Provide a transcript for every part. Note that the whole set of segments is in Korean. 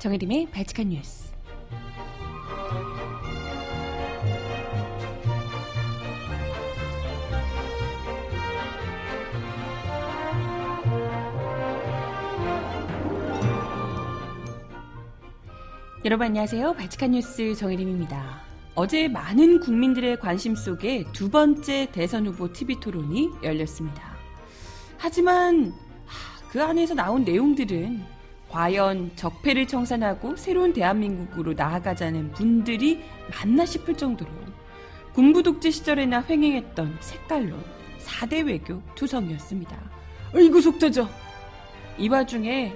정혜림의 발칙한 뉴스. 여러분 안녕하세요. 발칙한 뉴스 정혜림입니다. 어제 많은 국민들의 관심 속에 두 번째 대선 후보 TV 토론이 열렸습니다. 하지만 그 안에서 나온 내용들은 과연 적폐를 청산하고 새로운 대한민국으로 나아가자는 분들이 맞나 싶을 정도로 군부 독재 시절에나 횡행했던 색깔론 4대 외교 투성이었습니다. 어이구 속 터져! 이 와중에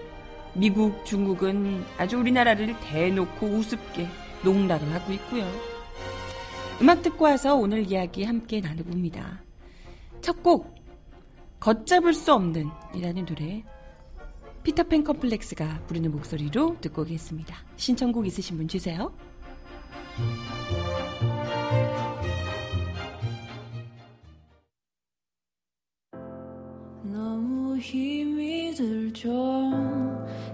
미국, 중국은 아주 우리나라를 대놓고 우습게 농락을 하고 있고요. 음악 듣고 와서 오늘 이야기 함께 나눠봅니다. 첫 곡, 걷잡을 수 없는 이라는 노래 피터팬 컴플렉스가 부르는 목소리로 듣고 오겠습니다. 신청곡 있으신 분 주세요. 너무 힘이 들죠.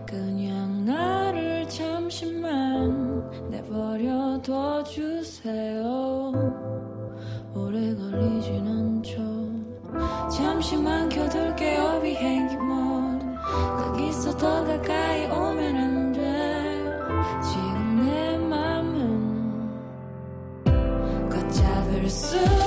그냥 나를 잠시만 내버려둬 주세요. 오래 걸리진 않죠. 잠시만 켜둘게요. 거기서 더 가까이 오면 안 돼. 지금 내 맘은 걷잡을 수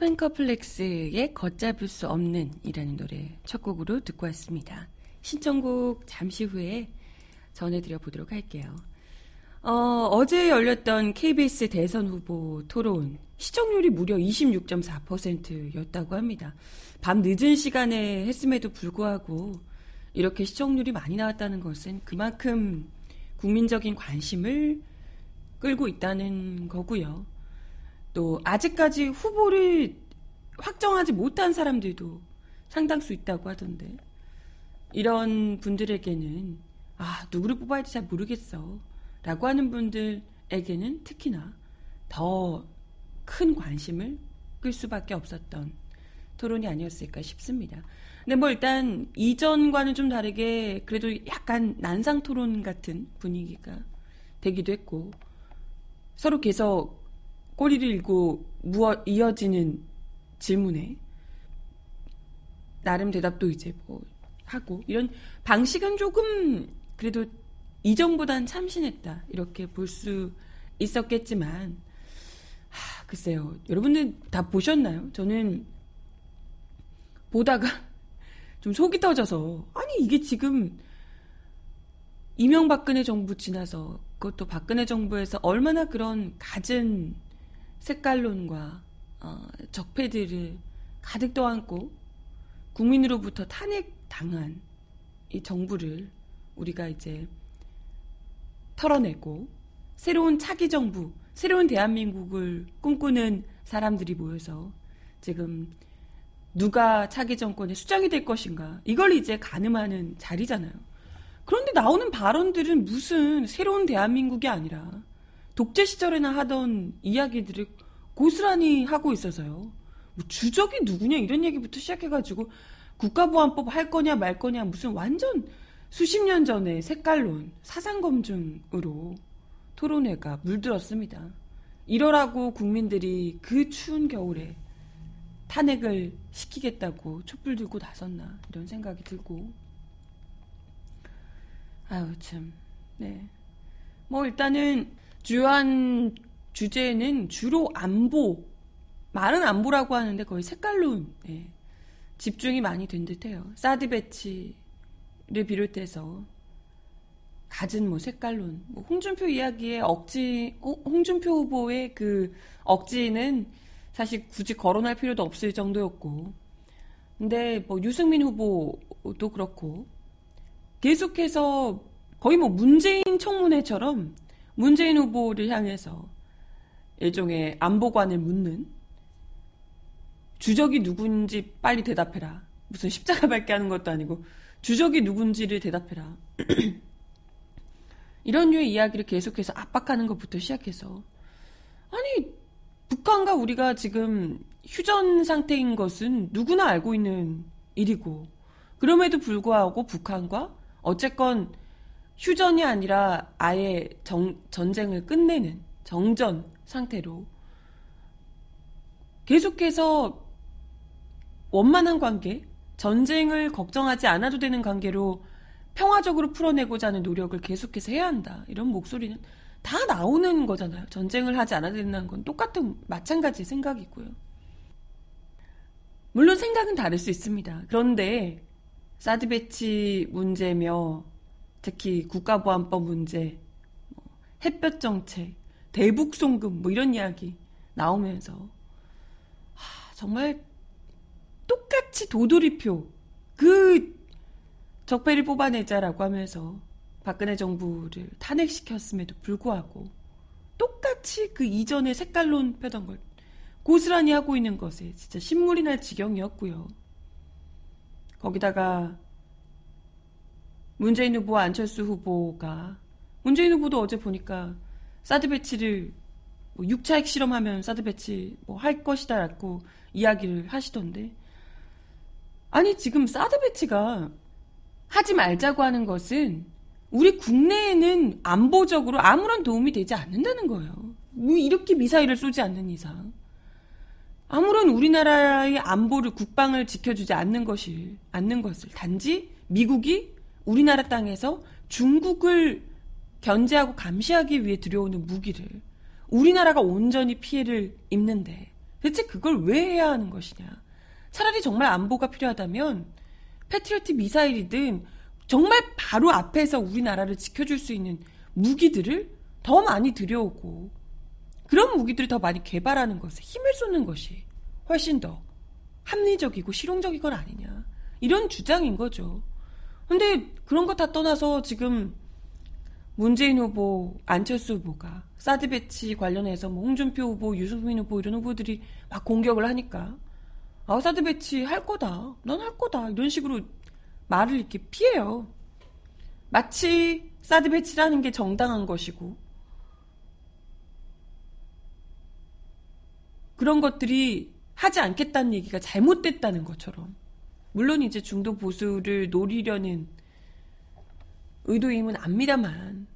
네, 피터팬 커플렉스의 걷잡을 수 없는 이라는 노래 첫 곡으로 듣고 왔습니다. 신청곡 잠시 후에 전해드려 보도록 할게요. 어, 어제 열렸던 KBS 대선 후보 토론 시청률이 무려 26.4%였다고 합니다. 밤 늦은 시간에 했음에도 불구하고 이렇게 시청률이 많이 나왔다는 것은 그만큼 국민적인 관심을 끌고 있다는 거고요. 또 아직까지 후보를 확정하지 못한 사람들도 상당수 있다고 하던데 이런 분들에게는 아 누구를 뽑아야 할지 잘 모르겠어 라고 하는 분들에게는 특히나 더 큰 관심을 끌 수밖에 없었던 토론이 아니었을까 싶습니다. 근데 뭐 일단 이전과는 좀 다르게 그래도 약간 난상 토론 같은 분위기가 되기도 했고 서로 계속 꼬리를 일고 무어 이어지는 질문에 나름 대답도 이제 뭐 하고 이런 방식은 조금 그래도 이전보단 참신했다 이렇게 볼 수 있었겠지만 하, 글쎄요 여러분들 다 보셨나요? 저는 보다가 좀 속이 터져서 아니 이게 지금 이명박근혜 정부 지나서 그것도 박근혜 정부에서 얼마나 그런 갖은 색깔론과 어, 적폐들을 가득 떠안고 국민으로부터 탄핵당한 이 정부를 우리가 이제 털어내고 새로운 차기 정부, 새로운 대한민국을 꿈꾸는 사람들이 모여서 지금 누가 차기 정권의 수장이 될 것인가 이걸 이제 가늠하는 자리잖아요. 그런데 나오는 발언들은 무슨 새로운 대한민국이 아니라 독재 시절에나 하던 이야기들을 고스란히 하고 있어서요. 뭐 주적이 누구냐 이런 얘기부터 시작해가지고 국가보안법 할 거냐 말 거냐 무슨 완전 수십 년 전에 색깔론 사상 검증으로 토론회가 물들었습니다. 이러라고 국민들이 그 추운 겨울에 탄핵을 시키겠다고 촛불 들고 나섰나 이런 생각이 들고 아유 참 네. 뭐 일단은 주요한 주제는 주로 안보 말은 안보라고 하는데 거의 색깔론 네. 집중이 많이 된 듯해요. 사드 배치를 비롯해서 갖은 뭐 색깔론, 뭐 홍준표 이야기의 억지, 홍준표 후보의 그 억지는 사실 굳이 거론할 필요도 없을 정도였고, 근데 뭐 유승민 후보도 그렇고, 계속해서 거의 뭐 문재인 청문회처럼 문재인 후보를 향해서 일종의 안보관을 묻는 주적이 누군지 빨리 대답해라. 무슨 십자가 밝게 하는 것도 아니고 주적이 누군지를 대답해라. 이런 류의 이야기를 계속해서 압박하는 것부터 시작해서 아니 북한과 우리가 지금 휴전 상태인 것은 누구나 알고 있는 일이고 그럼에도 불구하고 북한과 어쨌건 휴전이 아니라 아예 정, 전쟁을 끝내는 정전 상태로 계속해서 원만한 관계, 전쟁을 걱정하지 않아도 되는 관계로 평화적으로 풀어내고자 하는 노력을 계속해서 해야 한다. 이런 목소리는 다 나오는 거잖아요. 전쟁을 하지 않아도 된다는 건 똑같은 마찬가지 생각이고요. 물론 생각은 다를 수 있습니다. 그런데 사드 배치 문제며 특히 국가보안법 문제, 뭐 햇볕 정책, 대북 송금 뭐 이런 이야기 나오면서 하, 정말 똑같이 도돌이표 그 적폐를 뽑아내자라고 하면서 박근혜 정부를 탄핵시켰음에도 불구하고 똑같이 그 이전에 색깔론 펴던 걸 고스란히 하고 있는 것에 진짜 신물이 날 지경이었고요. 거기다가 문재인 후보와 안철수 후보가 문재인 후보도 어제 보니까 사드 배치를 뭐 6차 핵실험하면 사드 배치 뭐 할 것이다라고 이야기를 하시던데 아니 지금 사드 배치가 하지 말자고 하는 것은 우리 국내에는 안보적으로 아무런 도움이 되지 않는다는 거예요. 뭐 이렇게 미사일을 쏘지 않는 이상. 아무런 우리나라의 안보를 국방을 지켜주지 않는 것이 않는 것을 단지 미국이 우리나라 땅에서 중국을 견제하고 감시하기 위해 들여오는 무기를 우리나라가 온전히 피해를 입는데 대체 그걸 왜 해야 하는 것이냐? 차라리 정말 안보가 필요하다면 패트리어트 미사일이든 정말 바로 앞에서 우리나라를 지켜줄 수 있는 무기들을 더 많이 들여오고 그런 무기들을 더 많이 개발하는 것에 힘을 쏟는 것이 훨씬 더 합리적이고 실용적인 건 아니냐. 이런 주장인 거죠. 근데 그런 거 다 떠나서 지금 문재인 후보, 안철수 후보가 사드 배치 관련해서 뭐 홍준표 후보, 유승민 후보 이런 후보들이 막 공격을 하니까 아 사드 배치 할 거다, 안 할 거다 이런 식으로 말을 이렇게 피해요. 마치 사드 배치라는 게 정당한 것이고 그런 것들이 하지 않겠다는 얘기가 잘못됐다는 것처럼 물론 이제 중도 보수를 노리려는 의도임은 압니다만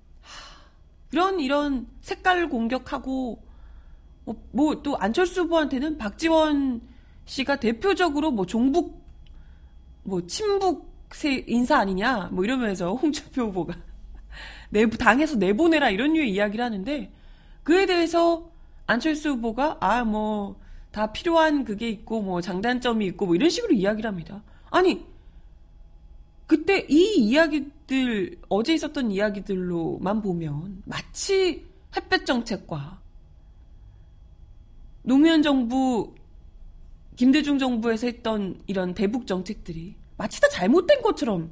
그런 이런 색깔 공격하고 뭐또 안철수 후보한테는 박지원 씨가 대표적으로 뭐 종북 뭐 친북 인사 아니냐 뭐 이러면서 홍준표 후보가 내부 당에서 내보내라 이런 류의 이야기를 하는데 그에 대해서 안철수 후보가 아 뭐 다 필요한 그게 있고 뭐 장단점이 있고 뭐 이런 식으로 이야기를 합니다. 아니 그때 이 이야기들 어제 있었던 이야기들로만 보면 마치 햇볕 정책과 노무현 정부 김대중 정부에서 했던 이런 대북 정책들이 마치 다 잘못된 것처럼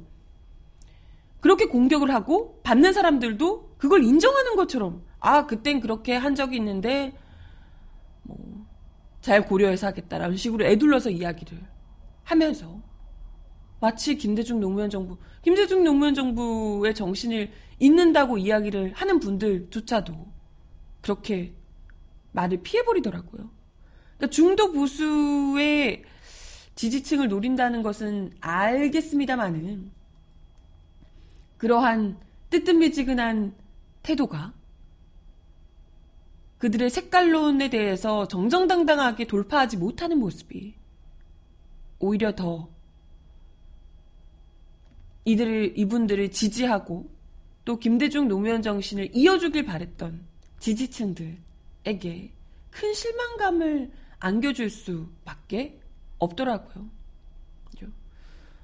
그렇게 공격을 하고 받는 사람들도 그걸 인정하는 것처럼 아 그땐 그렇게 한 적이 있는데 뭐 잘 고려해서 하겠다라는 식으로 애둘러서 이야기를 하면서 마치 김대중 노무현 정부, 김대중 노무현 정부의 정신을 잊는다고 이야기를 하는 분들조차도 그렇게 말을 피해버리더라고요. 그러니까 중도 보수의 지지층을 노린다는 것은 알겠습니다만은 그러한 뜨뜻미지근한 태도가 그들의 색깔론에 대해서 정정당당하게 돌파하지 못하는 모습이 오히려 더 이들을 이분들을 지지하고 또 김대중 노무현 정신을 이어주길 바랬던 지지층들에게 큰 실망감을 안겨줄 수밖에 없더라고요.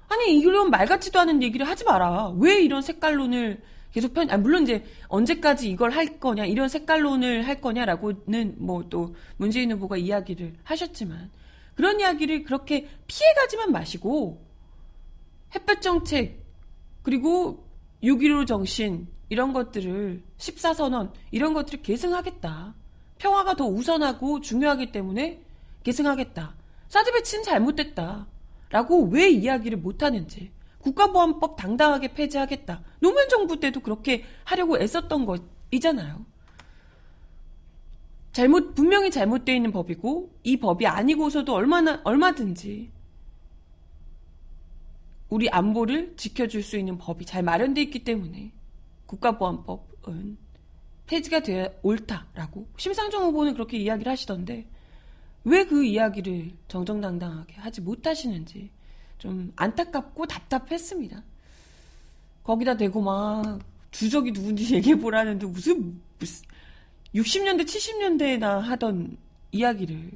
아니 이런 말 같지도 않은 얘기를 하지 마라. 왜 이런 색깔론을 계속 편, 아, 물론 이제 언제까지 이걸 할 거냐, 이런 색깔론을 할 거냐라고는 뭐 또 문재인 후보가 이야기를 하셨지만 그런 이야기를 그렇게 피해가지만 마시고 햇볕 정책 그리고 6.15 정신 이런 것들을 14선언 이런 것들을 계승하겠다. 평화가 더 우선하고 중요하기 때문에 계승하겠다. 사드 배치는 잘못됐다. 라고 왜 이야기를 못하는지. 국가보안법 당당하게 폐지하겠다. 노무현 정부 때도 그렇게 하려고 애썼던 것이잖아요. 잘못, 분명히 잘못되어 있는 법이고, 이 법이 아니고서도 얼마나, 얼마든지 우리 안보를 지켜줄 수 있는 법이 잘 마련되어 있기 때문에 국가보안법은 폐지가 되어 옳다라고 심상정 후보는 그렇게 이야기를 하시던데 왜 그 이야기를 정정당당하게 하지 못하시는지 좀 안타깝고 답답했습니다. 거기다 대고 막 주적이 누군지 얘기해보라는데 무슨, 무슨 60년대 70년대나 하던 이야기를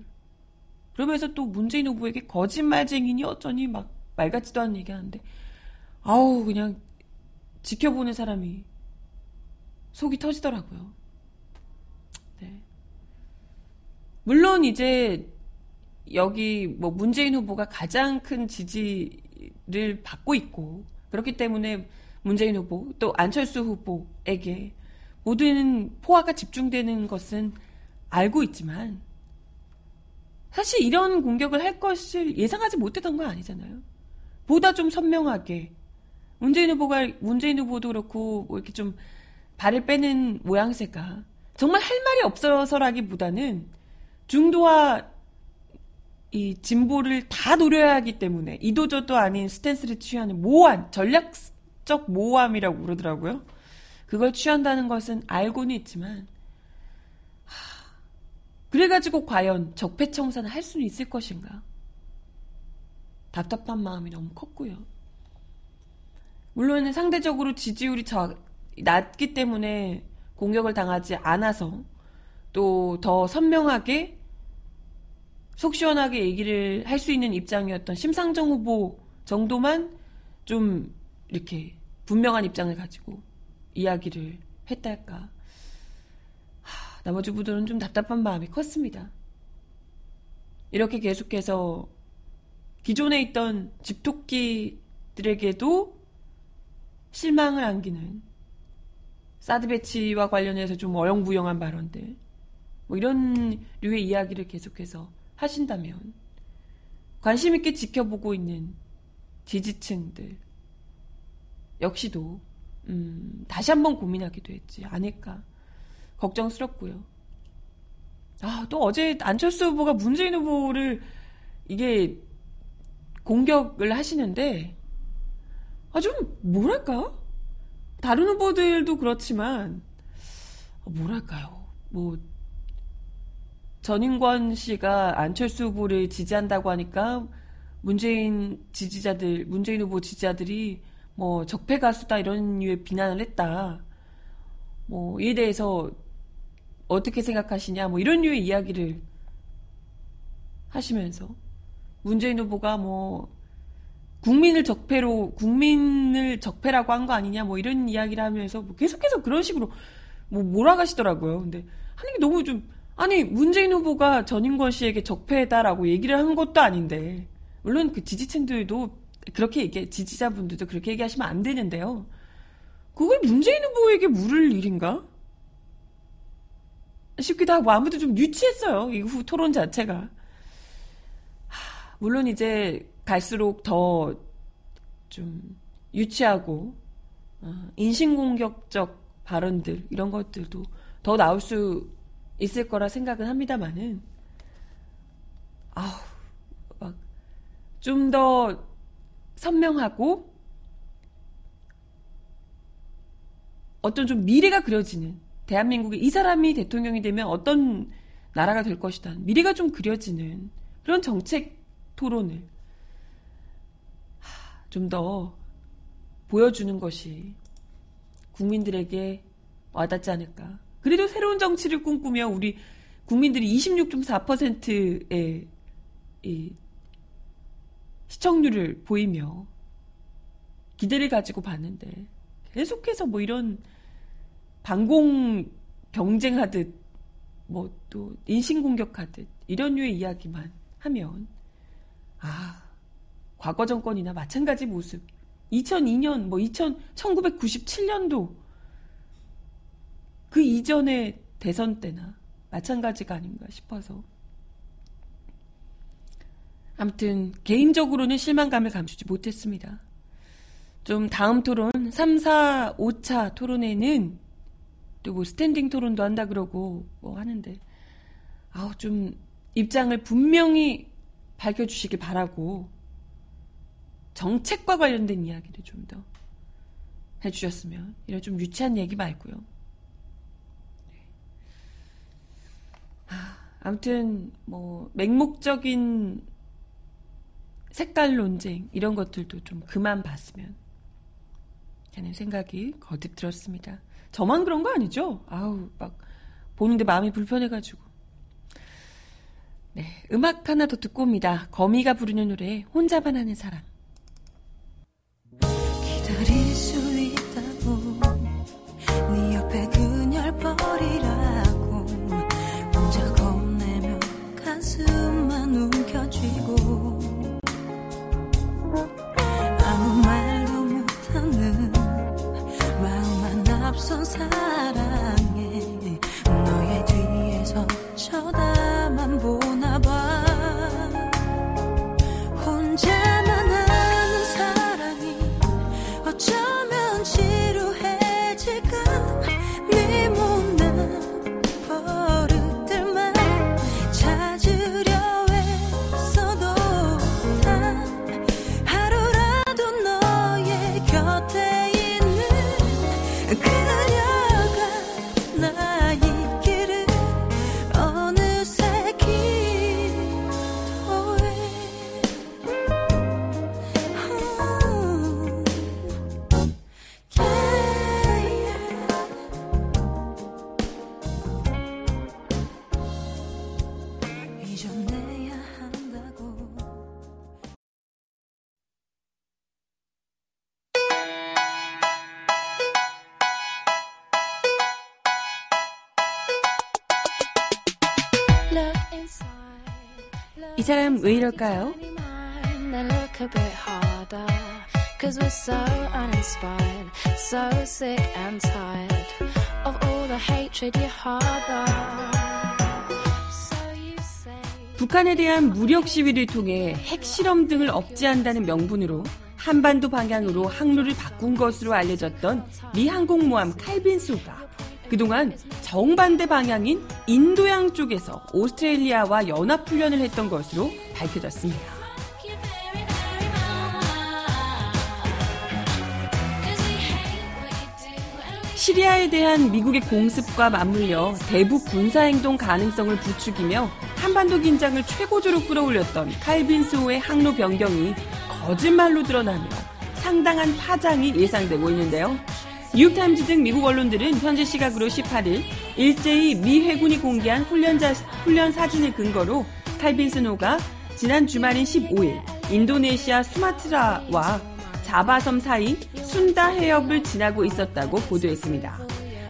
그러면서 또 문재인 후보에게 거짓말쟁이니 어쩌니 막 말 같지도 않은 얘기 하는데 아우 그냥 지켜보는 사람이 속이 터지더라고요. 네. 물론 이제 여기 뭐 문재인 후보가 가장 큰 지지를 받고 있고 그렇기 때문에 문재인 후보 또 안철수 후보에게 모든 포화가 집중되는 것은 알고 있지만 사실 이런 공격을 할 것을 예상하지 못했던 건 아니잖아요. 보다 좀 선명하게 문재인 후보가 문재인 후보도 그렇고 뭐 이렇게 좀 발을 빼는 모양새가 정말 할 말이 없어서라기보다는 중도와 이 진보를 다 노려야 하기 때문에 이도저도 아닌 스탠스를 취하는 모호한 전략적 모호함이라고 그러더라고요. 그걸 취한다는 것은 알고는 있지만 하, 그래가지고 과연 적폐청산을 할 수는 있을 것인가? 답답한 마음이 너무 컸고요. 물론 상대적으로 지지율이 저, 낮기 때문에 공격을 당하지 않아서 또 더 선명하게 속 시원하게 얘기를 할 수 있는 입장이었던 심상정 후보 정도만 좀 이렇게 분명한 입장을 가지고 이야기를 했다 할까. 하, 나머지 분들은 좀 답답한 마음이 컸습니다. 이렇게 계속해서 기존에 있던 집토끼들에게도 실망을 안기는 사드 배치와 관련해서 좀 어영부영한 발언들, 뭐 이런 류의 이야기를 계속해서 하신다면 관심 있게 지켜보고 있는 지지층들 역시도 음, 다시 한번 고민하게 되지 않을까 걱정스럽고요. 아, 또 어제 안철수 후보가 문재인 후보를 이게 공격을 하시는데 아, 좀 뭐랄까? 다른 후보들도 그렇지만 어, 뭐랄까요? 뭐 전인권 씨가 안철수 후보를 지지한다고 하니까 문재인 지지자들, 문재인 후보 지지자들이 뭐 적폐 가수다 이런 류의 비난을 했다. 뭐 이에 대해서 어떻게 생각하시냐 뭐 이런 류의 이야기를 하시면서 문재인 후보가 뭐 국민을 적폐로 국민을 적폐라고 한 거 아니냐 뭐 이런 이야기를 하면서 뭐 계속해서 그런 식으로 뭐 몰아가시더라고요. 근데 하는 게 너무 좀 아니 문재인 후보가 전인권 씨에게 적폐다라고 얘기를 한 것도 아닌데 물론 그 지지층들도 그렇게 얘기 지지자분들도 그렇게 얘기하시면 안 되는데요. 그걸 문재인 후보에게 물을 일인가? 싶기도 하고 아무도 좀 유치했어요. 이후 토론 자체가. 하, 물론 이제 갈수록 더 좀 유치하고 어, 인신공격적 발언들 이런 것들도 더 나올 수 있을 거라 생각은 합니다만은 아우 막 좀 더 선명하고 어떤 좀 미래가 그려지는 대한민국의 이 사람이 대통령이 되면 어떤 나라가 될 것이다 미래가 좀 그려지는 그런 정책 토론을 좀 더 보여주는 것이 국민들에게 와닿지 않을까. 그래도 새로운 정치를 꿈꾸며 우리 국민들이 26.4%의 이 시청률을 보이며 기대를 가지고 봤는데 계속해서 뭐 이런 반공 경쟁하듯 뭐 또 인신공격하듯 이런 류의 이야기만 하면 아 과거 정권이나 마찬가지 모습. 2002년, 뭐 2000, 1997년도 그 이전의 대선 때나 마찬가지가 아닌가 싶어서. 아무튼 개인적으로는 실망감을 감추지 못했습니다. 좀 다음 토론 3, 4, 5차 토론에는 또 뭐 스탠딩 토론도 한다 그러고 뭐 하는데 아우 좀 입장을 분명히 밝혀주시길 바라고 정책과 관련된 이야기를 좀 더 해주셨으면 이런 좀 유치한 얘기 말고요. 아, 아무튼 뭐 맹목적인 색깔 논쟁 이런 것들도 좀 그만 봤으면 하는 생각이 거듭 들었습니다. 저만 그런 거 아니죠? 아우 막 보는데 마음이 불편해가지고. 네, 음악 하나 더 듣고 옵니다. 거미가 부르는 노래 혼자만 하는 사람. 사랑에 너의 뒤에서 쳐다 왜 이럴까요? Then look a bit harder. Cause we're so uninspired, so sick and tired of all the hatred you harbor. So you say. 북한에 대한 무력 시위를 통해 핵실험 등을 억제한다는 명분으로 한반도 방향으로 항로를 바꾼 것으로 알려졌던 미 항공모함 칼빈소가 그동안 정반대 방향인 인도양 쪽에서 오스트레일리아와 연합훈련을 했던 것으로 밝혀졌습니다. 시리아에 대한 미국의 공습과 맞물려 대북 군사행동 가능성을 부추기며 한반도 긴장을 최고조로 끌어올렸던 칼빈슨호의 항로 변경이 거짓말로 드러나며 상당한 파장이 예상되고 있는데요. 뉴욕타임즈 등 미국 언론들은 현지 시각으로 18일 일제히 미 해군이 공개한 훈련자, 훈련 사진을 근거로 칼빈슨호가 지난 주말인 15일 인도네시아 수마트라와 자바섬 사이 순다 해협을 지나고 있었다고 보도했습니다.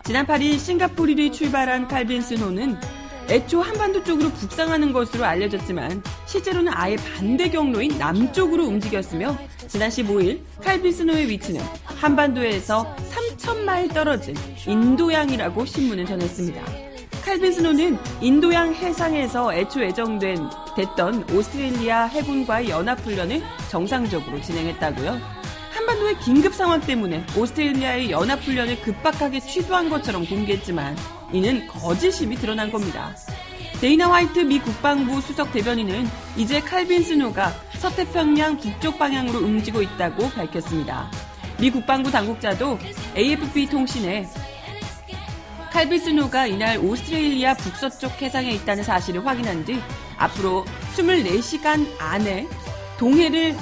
지난 8일 싱가포르를 출발한 칼빈 스노는 애초 한반도 쪽으로 북상하는 것으로 알려졌지만 실제로는 아예 반대 경로인 남쪽으로 움직였으며 지난 15일 칼빈스노의 위치는 한반도에서 3천 마일 떨어진 인도양이라고 신문은 전했습니다. 칼빈 스노는 인도양 해상에서 애초 예정된 됐던 오스트레일리아 해군과의 연합훈련을 정상적으로 진행했다고요. 한반도의 긴급 상황 때문에 오스트레일리아의 연합훈련을 급박하게 취소한 것처럼 공개했지만 이는 거짓임이 드러난 겁니다. 데이나 화이트 미 국방부 수석 대변인은 이제 칼빈슨호가 서태평양 북쪽 방향으로 움직이고 있다고 밝혔습니다. 미 국방부 당국자도 AFP 통신에 칼빈슨호가 이날 오스트레일리아 북서쪽 해상에 있다는 사실을 확인한 뒤 앞으로 24시간 안에 동해를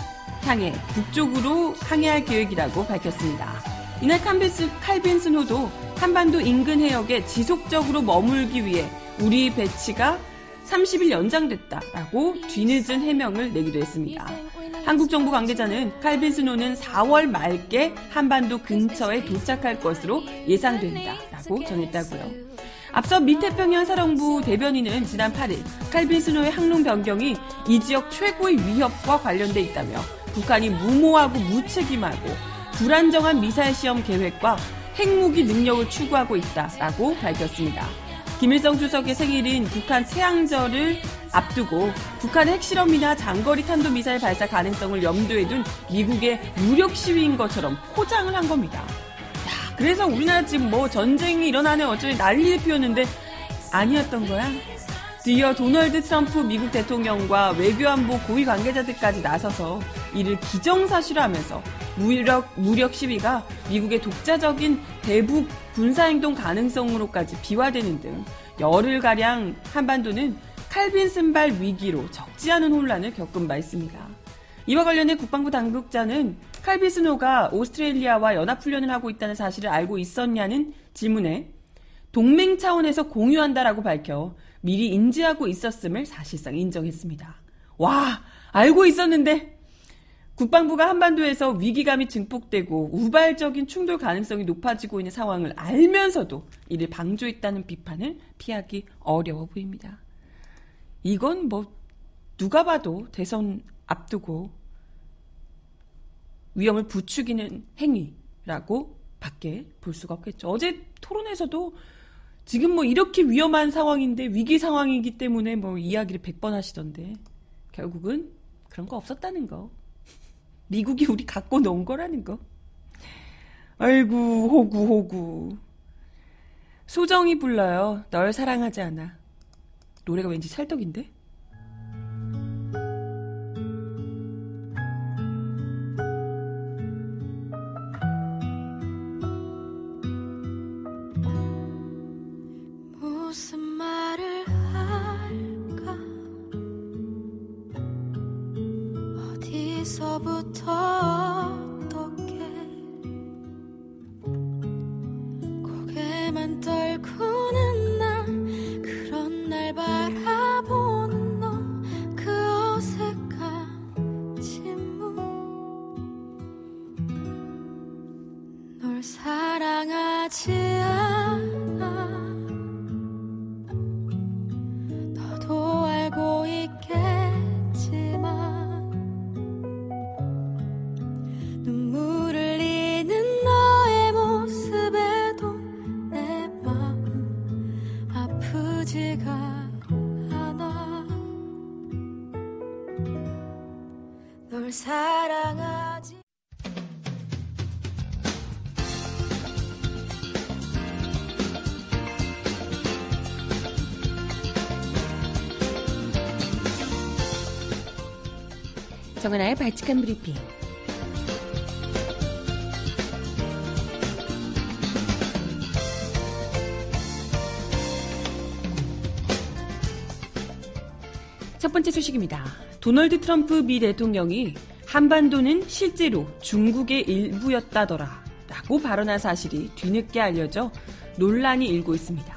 향해 북쪽으로 항해할 계획이라고 밝혔습니다. 이날 칼빈스, 칼빈스노도 한반도 인근 해역에 지속적으로 머물기 위해 우리 배치가 30일 연장됐다라고 뒤늦은 해명을 내기도 했습니다. 한국 정부 관계자는 칼빈 스노는 4월 말께 한반도 근처에 도착할 것으로 예상된다라고 전했다고요. 앞서 미태평양 사령부 대변인은 지난 8일 칼빈 스노의 항로 변경이 이 지역 최고의 위협과 관련돼 있다며 북한이 무모하고 무책임하고 불안정한 미사일 시험 계획과 핵무기 능력을 추구하고 있다라고 밝혔습니다. 김일성 주석의 생일인 북한 태양절을 앞두고 북한의 핵실험이나 장거리 탄도미사일 발사 가능성을 염두에 둔 미국의 무력 시위인 것처럼 포장을 한 겁니다. 야, 그래서 우리나라 지금 뭐 전쟁이 일어나는 어쩌니 난리를 피웠는데 아니었던 거야? 뒤이어 도널드 트럼프 미국 대통령과 외교안보 고위 관계자들까지 나서서 이를 기정사실화하면서 무력, 무력 시위가 미국의 독자적인 대북 군사행동 가능성으로까지 비화되는 등 열흘가량 한반도는 칼빈슨발 위기로 적지 않은 혼란을 겪은 바 있습니다. 이와 관련해 국방부 당국자는 칼빈슨호가 오스트레일리아와 연합훈련을 하고 있다는 사실을 알고 있었냐는 질문에 동맹 차원에서 공유한다라고 밝혀 미리 인지하고 있었음을 사실상 인정했습니다. 와, 알고 있었는데 국방부가 한반도에서 위기감이 증폭되고 우발적인 충돌 가능성이 높아지고 있는 상황을 알면서도 이를 방조했다는 비판을 피하기 어려워 보입니다. 이건 뭐 누가 봐도 대선 앞두고 위험을 부추기는 행위라고 밖에 볼 수가 없겠죠. 어제 토론에서도 지금 뭐 이렇게 위험한 상황인데 위기 상황이기 때문에 뭐 이야기를 100번 하시던데 결국은 그런 거 없었다는 거. 미국이 우리 갖고 놓은 거라는 거. 아이고 호구 호구. 소정이 불러요. 널 사랑하지 않아. 노래가 왠지 찰떡인데? 정은아의 발칙한 브리핑. 첫 번째 소식입니다. 도널드 트럼프 미 대통령이 한반도는 실제로 중국의 일부였다더라 라고 발언한 사실이 뒤늦게 알려져 논란이 일고 있습니다.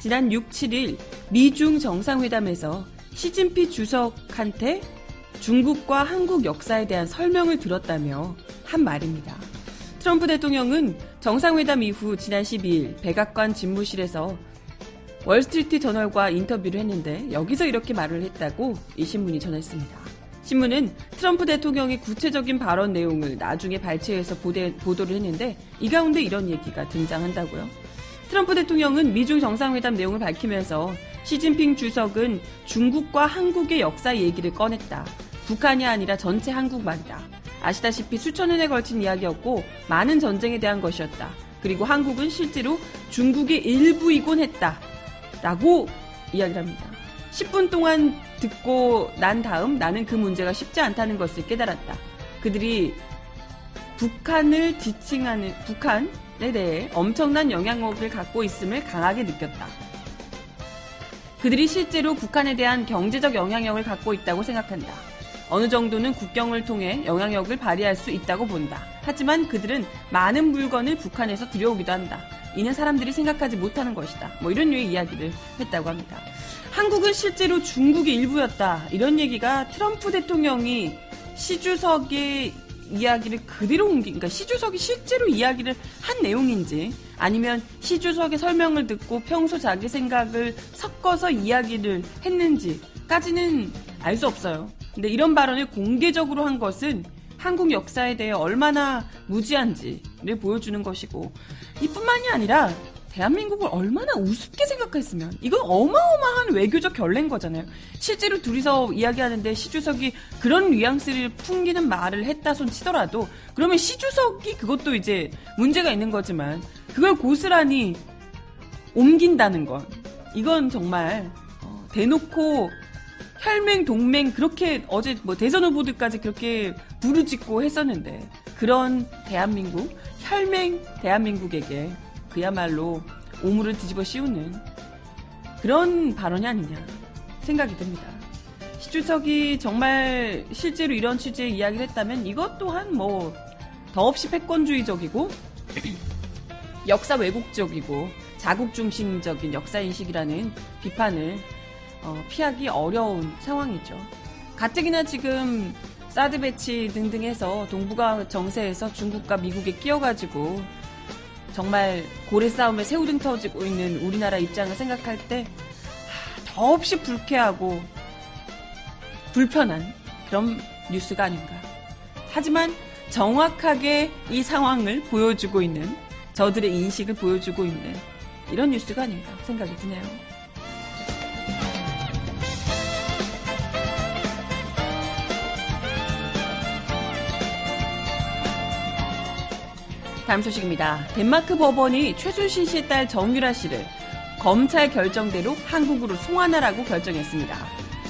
지난 6, 7일 미중 정상회담에서 시진피 주석한테 중국과 한국 역사에 대한 설명을 들었다며 한 말입니다. 트럼프 대통령은 정상회담 이후 지난 12일 백악관 집무실에서 월스트리트 저널과 인터뷰를 했는데 여기서 이렇게 말을 했다고 이 신문이 전했습니다. 신문은 트럼프 대통령의 구체적인 발언 내용을 나중에 발췌해서 보대, 보도를 했는데 이 가운데 이런 얘기가 등장한다고요. 트럼프 대통령은 미중 정상회담 내용을 밝히면서 시진핑 주석은 중국과 한국의 역사 얘기를 꺼냈다. 북한이 아니라 전체 한국 말이다. 아시다시피 수천 년에 걸친 이야기였고 많은 전쟁에 대한 것이었다. 그리고 한국은 실제로 중국의 일부이곤 했다. 라고 이야기를 합니다. 10분 동안 듣고 난 다음 나는 그 문제가 쉽지 않다는 것을 깨달았다. 그들이 북한을 지칭하는, 북한에 대해 엄청난 영향력을 갖고 있음을 강하게 느꼈다. 그들이 실제로 북한에 대한 경제적 영향력을 갖고 있다고 생각한다. 어느 정도는 국경을 통해 영향력을 발휘할 수 있다고 본다. 하지만 그들은 많은 물건을 북한에서 들여오기도 한다. 이는 사람들이 생각하지 못하는 것이다. 뭐 이런 류의 이야기를 했다고 합니다. 한국은 실제로 중국의 일부였다. 이런 얘기가 트럼프 대통령이 시주석의 이야기를 그대로 옮긴, 그러니까 시주석이 실제로 이야기를 한 내용인지 아니면 시주석의 설명을 듣고 평소 자기 생각을 섞어서 이야기를 했는지까지는 알 수 없어요. 근데 이런 발언을 공개적으로 한 것은 한국 역사에 대해 얼마나 무지한지를 보여주는 것이고 이뿐만이 아니라 대한민국을 얼마나 우습게 생각했으면 이건 어마어마한 외교적 결례인 거잖아요. 실제로 둘이서 이야기하는데 시주석이 그런 뉘앙스를 풍기는 말을 했다 손 치더라도 그러면 시주석이 그것도 이제 문제가 있는 거지만 그걸 고스란히 옮긴다는 건 이건 정말 어, 대놓고 혈맹 동맹 그렇게 어제 뭐 대선 후보들까지 그렇게 부르짖고 했었는데 그런 대한민국 혈맹 대한민국에게 그야말로 오물을 뒤집어 씌우는 그런 발언이 아니냐 생각이 듭니다. 시주석이 정말 실제로 이런 취지의 이야기를 했다면 이것 또한 뭐 더없이 패권주의적이고 역사 왜곡적이고 자국 중심적인 역사 인식이라는 비판을 어, 피하기 어려운 상황이죠. 가뜩이나 지금 사드 배치 등등 해서 동북아 정세에서 중국과 미국에 끼어가지고 정말 고래 싸움에 새우등 터지고 있는 우리나라 입장을 생각할 때 더없이 불쾌하고 불편한 그런 뉴스가 아닌가. 하지만 정확하게 이 상황을 보여주고 있는 저들의 인식을 보여주고 있는 이런 뉴스가 아닌가 생각이 드네요. 다음 소식입니다. 덴마크 법원이 최순실 씨의 딸 정유라 씨를 검찰 결정대로 한국으로 송환하라고 결정했습니다.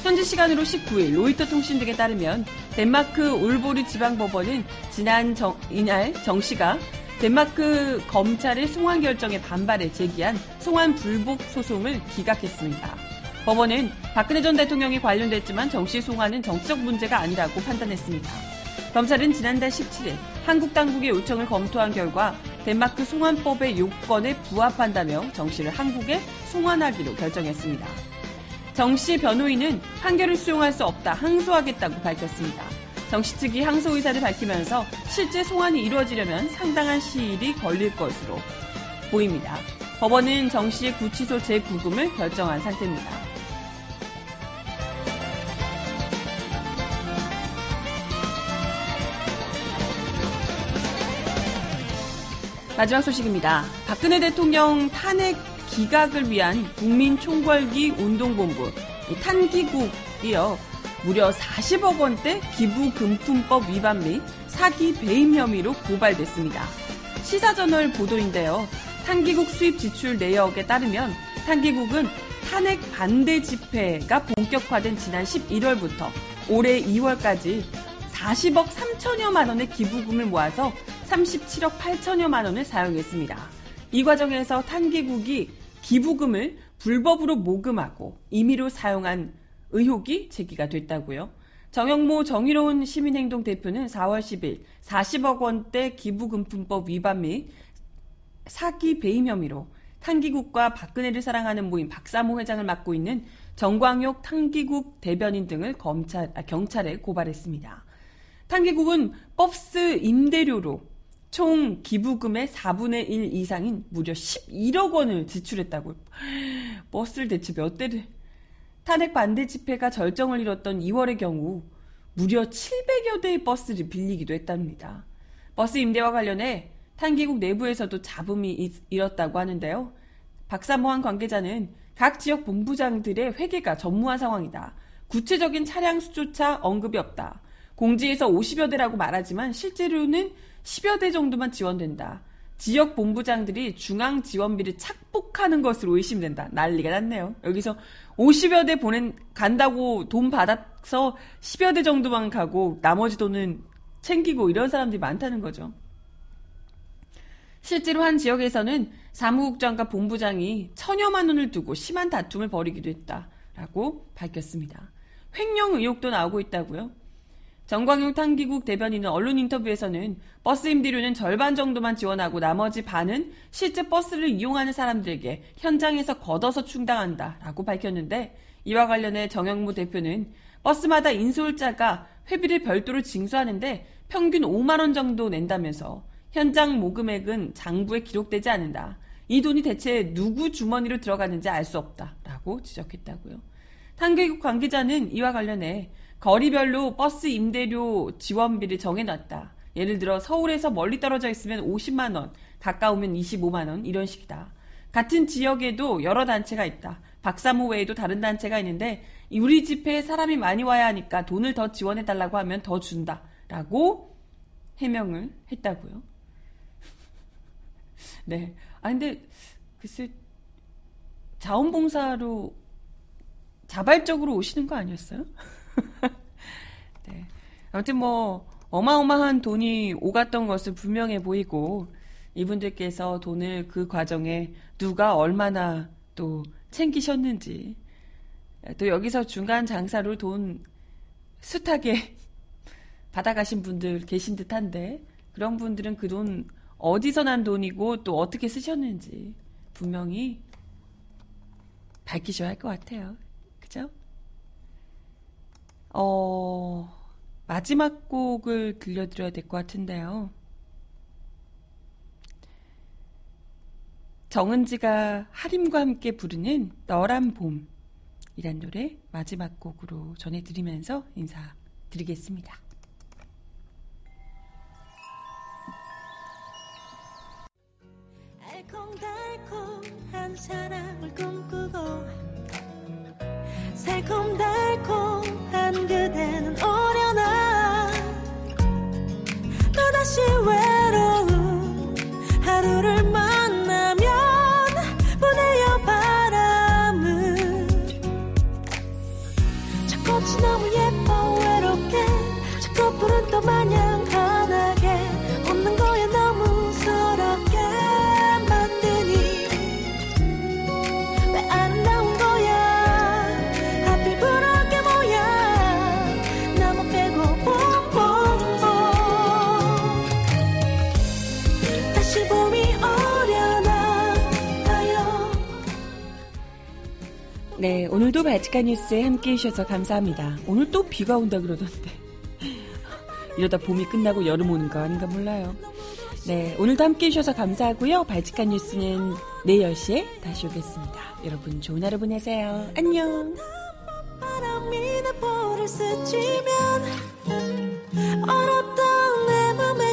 현지 시간으로 19일 로이터 통신 등에 따르면 덴마크 울보르 지방법원은 지난 정, 이날 정 씨가 덴마크 검찰의 송환 결정에 반발해 제기한 송환 불복 소송을 기각했습니다. 법원은 박근혜 전 대통령이 관련됐지만 정씨 송환은 정치적 문제가 아니라고 판단했습니다. 검찰은 지난달 17일 한국 당국의 요청을 검토한 결과 덴마크 송환법의 요건에 부합한다며 정 씨를 한국에 송환하기로 결정했습니다. 정 씨 변호인은 판결을 수용할 수 없다 항소하겠다고 밝혔습니다. 정 씨 측이 항소 의사를 밝히면서 실제 송환이 이루어지려면 상당한 시일이 걸릴 것으로 보입니다. 법원은 정 씨의 구치소 재구금을 결정한 상태입니다. 마지막 소식입니다. 박근혜 대통령 탄핵 기각을 위한 국민총궐기 운동본부 탄기국이요. 무려 40억 원대 기부금품법 위반 및 사기 배임 혐의로 고발됐습니다. 시사저널 보도인데요. 탄기국 수입 지출 내역에 따르면 탄기국은 탄핵 반대 집회가 본격화된 지난 11월부터 올해 2월까지 40억 3천여만 원의 기부금을 모아서 37억 8천여만 원을 사용했습니다. 이 과정에서 탄기국이 기부금을 불법으로 모금하고 임의로 사용한 의혹이 제기가 됐다고요. 정영모 정의로운 시민행동 대표는 4월 10일 40억 원대 기부금품법 위반 및 사기 배임 혐의로 탄기국과 박근혜를 사랑하는 모임 박사모 회장을 맡고 있는 정광욕 탄기국 대변인 등을 검찰, 아, 경찰에 고발했습니다. 탄기국은 버스 임대료로 총 기부금의 4분의 1 이상인 무려 11억 원을 지출했다고. 버스를 대체 몇 대를. 탄핵 반대 집회가 절정을 이뤘던 2월의 경우 무려 700여 대의 버스를 빌리기도 했답니다. 버스 임대와 관련해 탄기국 내부에서도 잡음이 일었다고 하는데요. 박사모한 관계자는 각 지역 본부장들의 회계가 전무한 상황이다. 구체적인 차량 수조차 언급이 없다. 공지에서 50여 대라고 말하지만 실제로는 10여 대 정도만 지원된다. 지역 본부장들이 중앙 지원비를 착복하는 것으로 의심된다. 난리가 났네요. 여기서 50여 대 보낸 간다고 돈 받아서 10여 대 정도만 가고 나머지 돈은 챙기고 이런 사람들이 많다는 거죠. 실제로 한 지역에서는 사무국장과 본부장이 천여만 원을 두고 심한 다툼을 벌이기도 했다라고 밝혔습니다. 횡령 의혹도 나오고 있다고요. 정광용 탄기국 대변인은 언론 인터뷰에서는 버스 임대료는 절반 정도만 지원하고 나머지 반은 실제 버스를 이용하는 사람들에게 현장에서 걷어서 충당한다라고 밝혔는데 이와 관련해 정영무 대표는 버스마다 인솔자가 회비를 별도로 징수하는데 평균 5만 원 정도 낸다면서 현장 모금액은 장부에 기록되지 않는다. 이 돈이 대체 누구 주머니로 들어가는지 알 수 없다라고 지적했다고요. 한국국 관계자는 이와 관련해 거리별로 버스 임대료 지원비를 정해놨다. 예를 들어 서울에서 멀리 떨어져 있으면 50만 원, 가까우면 25만 원 이런 식이다. 같은 지역에도 여러 단체가 있다. 박사모 외에도 다른 단체가 있는데 우리 집회에 사람이 많이 와야 하니까 돈을 더 지원해 달라고 하면 더 준다라고 해명을 했다고요. 네. 아 근데 글쎄 자원봉사로 자발적으로 오시는 거 아니었어요? 네. 아무튼 뭐 어마어마한 돈이 오갔던 것은 분명해 보이고 이분들께서 돈을 그 과정에 누가 얼마나 또 챙기셨는지 또 여기서 중간 장사로 돈 숱하게 받아가신 분들 계신 듯한데 그런 분들은 그 돈 어디서 난 돈이고 또 어떻게 쓰셨는지 분명히 밝히셔야 할 것 같아요. 어, 마지막 곡을 들려드려야 될 것 같은데요. 정은지가 하림과 함께 부르는 너란 봄이란 노래 마지막 곡으로 전해드리면서 인사드리겠습니다. 알콩달콩한 사랑을 꿈꾸고 새콤달콤 또다 네, 오늘도 바티칸 뉴스에 함께해 주셔서 감사합니다. 오늘 또 비가 온다 그러던데. 이러다 봄이 끝나고 여름 오는 거 아닌가 몰라요. 네, 오늘도 함께해 주셔서 감사하고요. 바티칸 뉴스는 내일 10시에 다시 오겠습니다. 여러분 좋은 하루 보내세요. 안녕. 바람이 내 볼을 스치면 어렵던 내 맘에